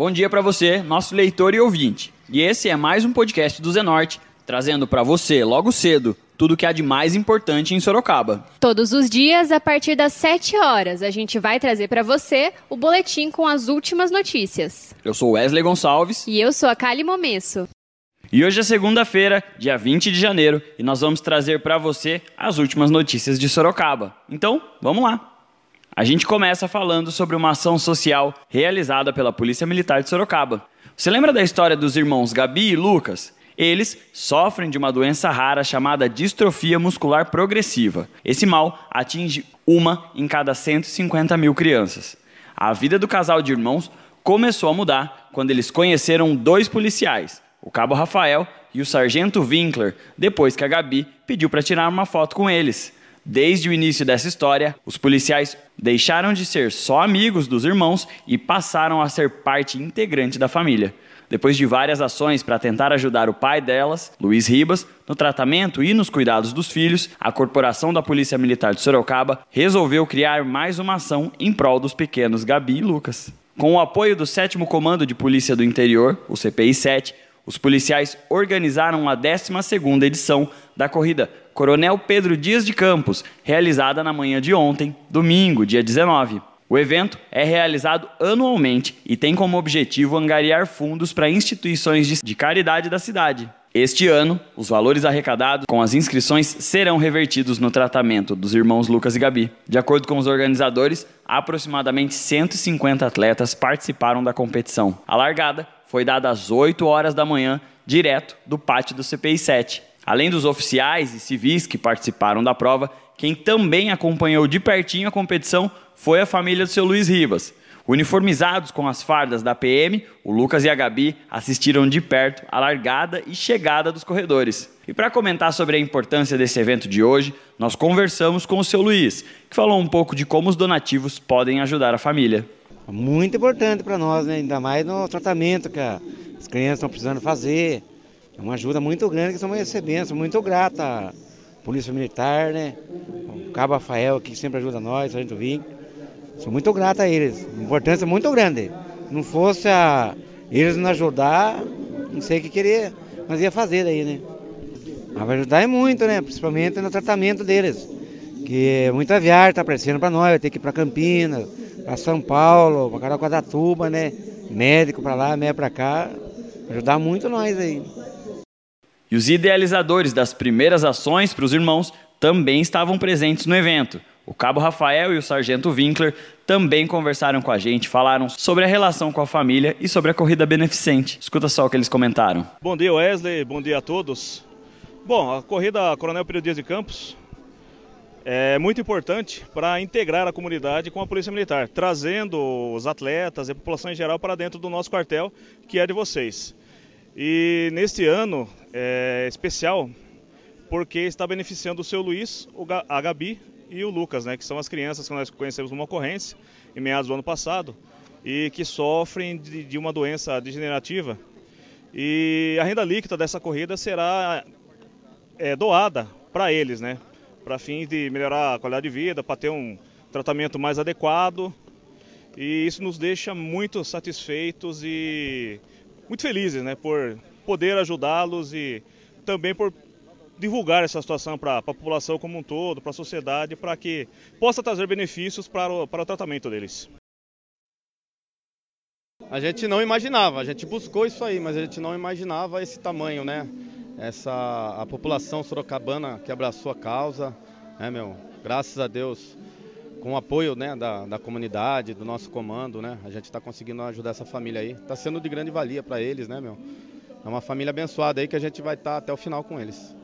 Bom dia para você, nosso leitor e ouvinte. E esse é mais um podcast do Zenorte, trazendo para você, logo cedo, tudo que há de mais importante em Sorocaba. Todos os dias, a partir das 7 horas, a gente vai trazer para você o boletim com as últimas notícias. Eu sou Wesley Gonçalves. E eu sou a Kali Momesso. E hoje é segunda-feira, dia 20 de janeiro, e nós vamos trazer para você as últimas notícias de Sorocaba. Então, vamos lá! A gente começa falando sobre uma ação social realizada pela Polícia Militar de Sorocaba. Você lembra da história dos irmãos Gabi e Lucas? Eles sofrem de uma doença rara chamada distrofia muscular progressiva. Esse mal atinge uma em cada 150 mil crianças. A vida do casal de irmãos começou a mudar quando eles conheceram dois policiais, o cabo Rafael e o sargento Winkler, depois que a Gabi pediu para tirar uma foto com eles. Desde o início dessa história, os policiais deixaram de ser só amigos dos irmãos e passaram a ser parte integrante da família. Depois de várias ações para tentar ajudar o pai delas, Luiz Ribas, no tratamento e nos cuidados dos filhos, a Corporação da Polícia Militar de Sorocaba resolveu criar mais uma ação em prol dos pequenos Gabi e Lucas. Com o apoio do 7 Comando de Polícia do Interior, o CPI 7, os policiais organizaram a 12ª edição da corrida Coronel Pedro Dias de Campos, realizada na manhã de ontem, domingo, dia 19. O evento é realizado anualmente e tem como objetivo angariar fundos para instituições de caridade da cidade. Este ano, os valores arrecadados com as inscrições serão revertidos no tratamento dos irmãos Lucas e Gabi. De acordo com os organizadores, aproximadamente 150 atletas participaram da competição. A largada foi dada às 8 horas da manhã, direto do pátio do CPI 7. Além dos oficiais e civis que participaram da prova, quem também acompanhou de pertinho a competição foi a família do seu Luiz Ribas. Uniformizados com as fardas da PM, o Lucas e a Gabi assistiram de perto a largada e chegada dos corredores. E para comentar sobre a importância desse evento de hoje, nós conversamos com o seu Luiz, que falou um pouco de como os donativos podem ajudar a família. Muito importante para nós, né? ainda mais no tratamento que as crianças estão precisando fazer. É uma ajuda muito grande que estamos recebendo, sou muito grata à Polícia Militar, né? o Cabo Rafael que sempre ajuda nós, a gente vim. Sou muito grato a eles, importância muito grande. Não fosse a, eles nos ajudar, não sei o que queria, mas ia fazer daí, né? Mas vai ajudar é muito, né? Principalmente no tratamento deles. Que muita viagem está aparecendo para nós, vai ter que ir para Campinas, para São Paulo, para Caraguatatuba, né? Médico para lá, médico para cá. Ajudar muito nós aí. E os idealizadores das primeiras ações para os irmãos também estavam presentes no evento. O cabo Rafael e o sargento Winkler também conversaram com a gente, falaram sobre a relação com a família e sobre a corrida beneficente. Escuta só o que eles comentaram. Bom dia, Wesley. Bom dia a todos. Bom, a corrida Coronel Pedro Dias de Campos é muito importante para integrar a comunidade com a Polícia Militar, trazendo os atletas e a população em geral para dentro do nosso quartel, que é de vocês. E neste ano é especial porque está beneficiando o seu Luiz, a Gabi e o Lucas, né, que são as crianças que nós conhecemos numa ocorrência em meados do ano passado e que sofrem de, uma doença degenerativa. E a renda líquida dessa corrida será é, doada para eles, né, para fins de melhorar a qualidade de vida, para ter um tratamento mais adequado. E isso nos deixa muito satisfeitos e muito felizes, né, por poder ajudá-los e também por divulgar essa situação para a população como um todo, para a sociedade, para que possa trazer benefícios para o, para o tratamento deles. A gente não imaginava, a gente buscou isso aí, mas a gente não imaginava esse tamanho, né? Essa a população sorocabana que abraçou a causa, né, meu? Graças a Deus, com o apoio né, da, da comunidade, do nosso comando, né? A gente está conseguindo ajudar essa família aí. Está sendo de grande valia para eles, né, meu? É uma família abençoada aí que a gente vai estar tá até o final com eles.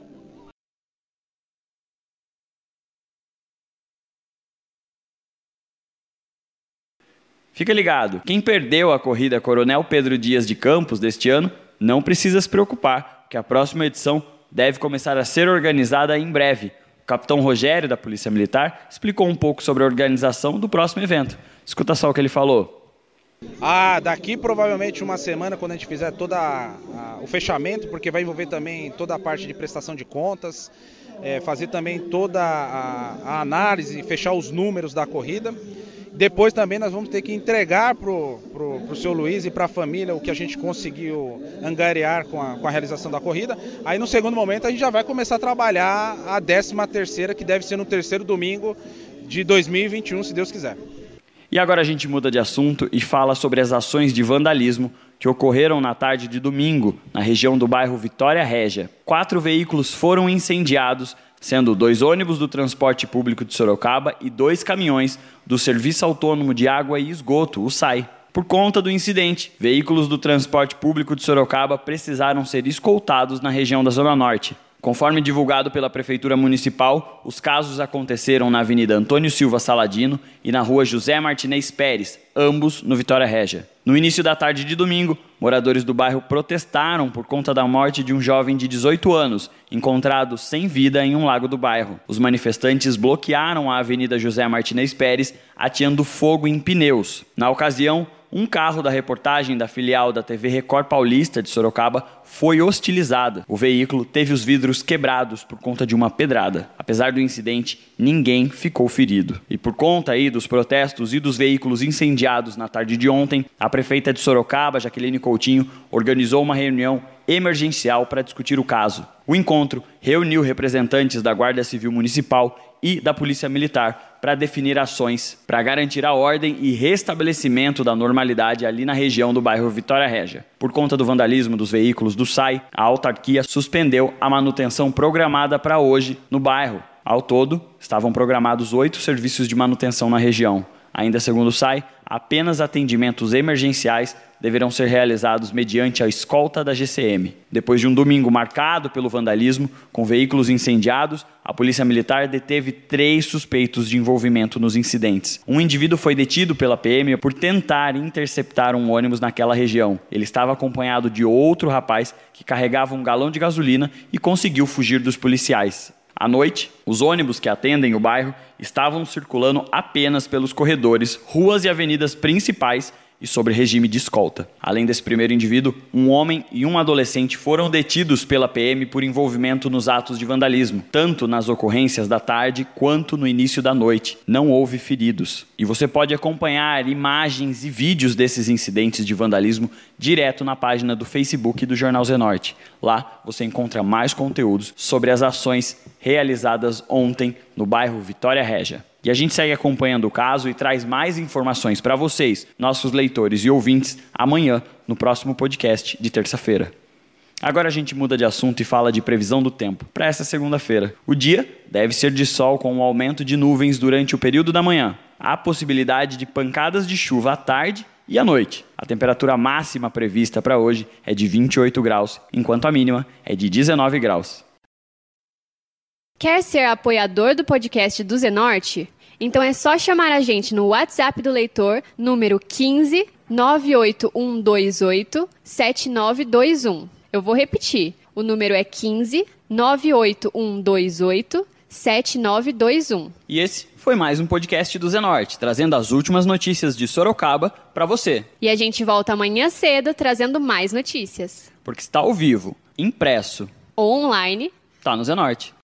Fica ligado, quem perdeu a corrida Coronel Pedro Dias de Campos deste ano não precisa se preocupar, que a próxima edição deve começar a ser organizada em breve. O capitão Rogério, da Polícia Militar, explicou um pouco sobre a organização do próximo evento. Escuta só o que ele falou. Ah, daqui provavelmente uma semana, quando a gente fizer todo o fechamento, porque vai envolver também toda a parte de prestação de contas, é, fazer também toda a, a análise, fechar os números da corrida. Depois também nós vamos ter que entregar para o seu Luiz e para a família o que a gente conseguiu angariar com a, com a realização da corrida. Aí no segundo momento a gente já vai começar a trabalhar a 13 terceira, que deve ser no terceiro domingo de 2021, se Deus quiser. E agora a gente muda de assunto e fala sobre as ações de vandalismo que ocorreram na tarde de domingo, na região do bairro Vitória Régia. Quatro veículos foram incendiados, sendo dois ônibus do transporte público de Sorocaba e dois caminhões do Serviço Autônomo de Água e Esgoto, o SAI. Por conta do incidente, veículos do transporte público de Sorocaba precisaram ser escoltados na região da Zona Norte. Conforme divulgado pela Prefeitura Municipal, os casos aconteceram na Avenida Antônio Silva Saladino e na Rua José Martinez Pérez, ambos no Vitória Régia. No início da tarde de domingo, moradores do bairro protestaram por conta da morte de um jovem de 18 anos, encontrado sem vida em um lago do bairro. Os manifestantes bloquearam a Avenida José Martinez Pérez, ateando fogo em pneus. Na ocasião, um carro da reportagem da filial da TV Record Paulista de Sorocaba foi hostilizado. O veículo teve os vidros quebrados por conta de uma pedrada. Apesar do incidente, ninguém ficou ferido. E por conta aí dos protestos e dos veículos incendiados na tarde de ontem, a prefeita de Sorocaba, Jaqueline Coutinho, organizou uma reunião emergencial para discutir o caso. O encontro reuniu representantes da Guarda Civil Municipal e da Polícia Militar para definir ações para garantir a ordem e restabelecimento da normalidade ali na região do bairro Vitória Régia. Por conta do vandalismo dos veículos do SAI, a autarquia suspendeu a manutenção programada para hoje no bairro. Ao todo, estavam programados oito serviços de manutenção na região. Ainda segundo o SAI, apenas atendimentos emergenciais deverão ser realizados mediante a escolta da GCM. Depois de um domingo marcado pelo vandalismo, com veículos incendiados, a Polícia Militar deteve três suspeitos de envolvimento nos incidentes. Um indivíduo foi detido pela PM por tentar interceptar um ônibus naquela região. Ele estava acompanhado de outro rapaz que carregava um galão de gasolina e conseguiu fugir dos policiais. À noite, os ônibus que atendem o bairro estavam circulando apenas pelos corredores, ruas e avenidas principais e sobre regime de escolta. Além desse primeiro indivíduo, um homem e um adolescente foram detidos pela PM por envolvimento nos atos de vandalismo, tanto nas ocorrências da tarde quanto no início da noite. Não houve feridos. E você pode acompanhar imagens e vídeos desses incidentes de vandalismo direto na página do Facebook do Jornal Zenorte. Lá você encontra mais conteúdos sobre as ações realizadas ontem no bairro Vitória Régia. E a gente segue acompanhando o caso e traz mais informações para vocês, nossos leitores e ouvintes, amanhã, no próximo podcast de terça-feira. Agora a gente muda de assunto e fala de previsão do tempo para essa segunda-feira. O dia deve ser de sol com um aumento de nuvens durante o período da manhã. Há possibilidade de pancadas de chuva à tarde e à noite. A temperatura máxima prevista para hoje é de 28 graus, enquanto a mínima é de 19 graus. Quer ser apoiador do podcast do Zenorte? Então é só chamar a gente no WhatsApp do leitor, número 15 98128 7921. Eu vou repetir. O número é 15 98128 7921. E esse foi mais um podcast do Zenorte, trazendo as últimas notícias de Sorocaba para você. E a gente volta amanhã cedo trazendo mais notícias. Porque está ao vivo, impresso ou online, tá no Zenorte.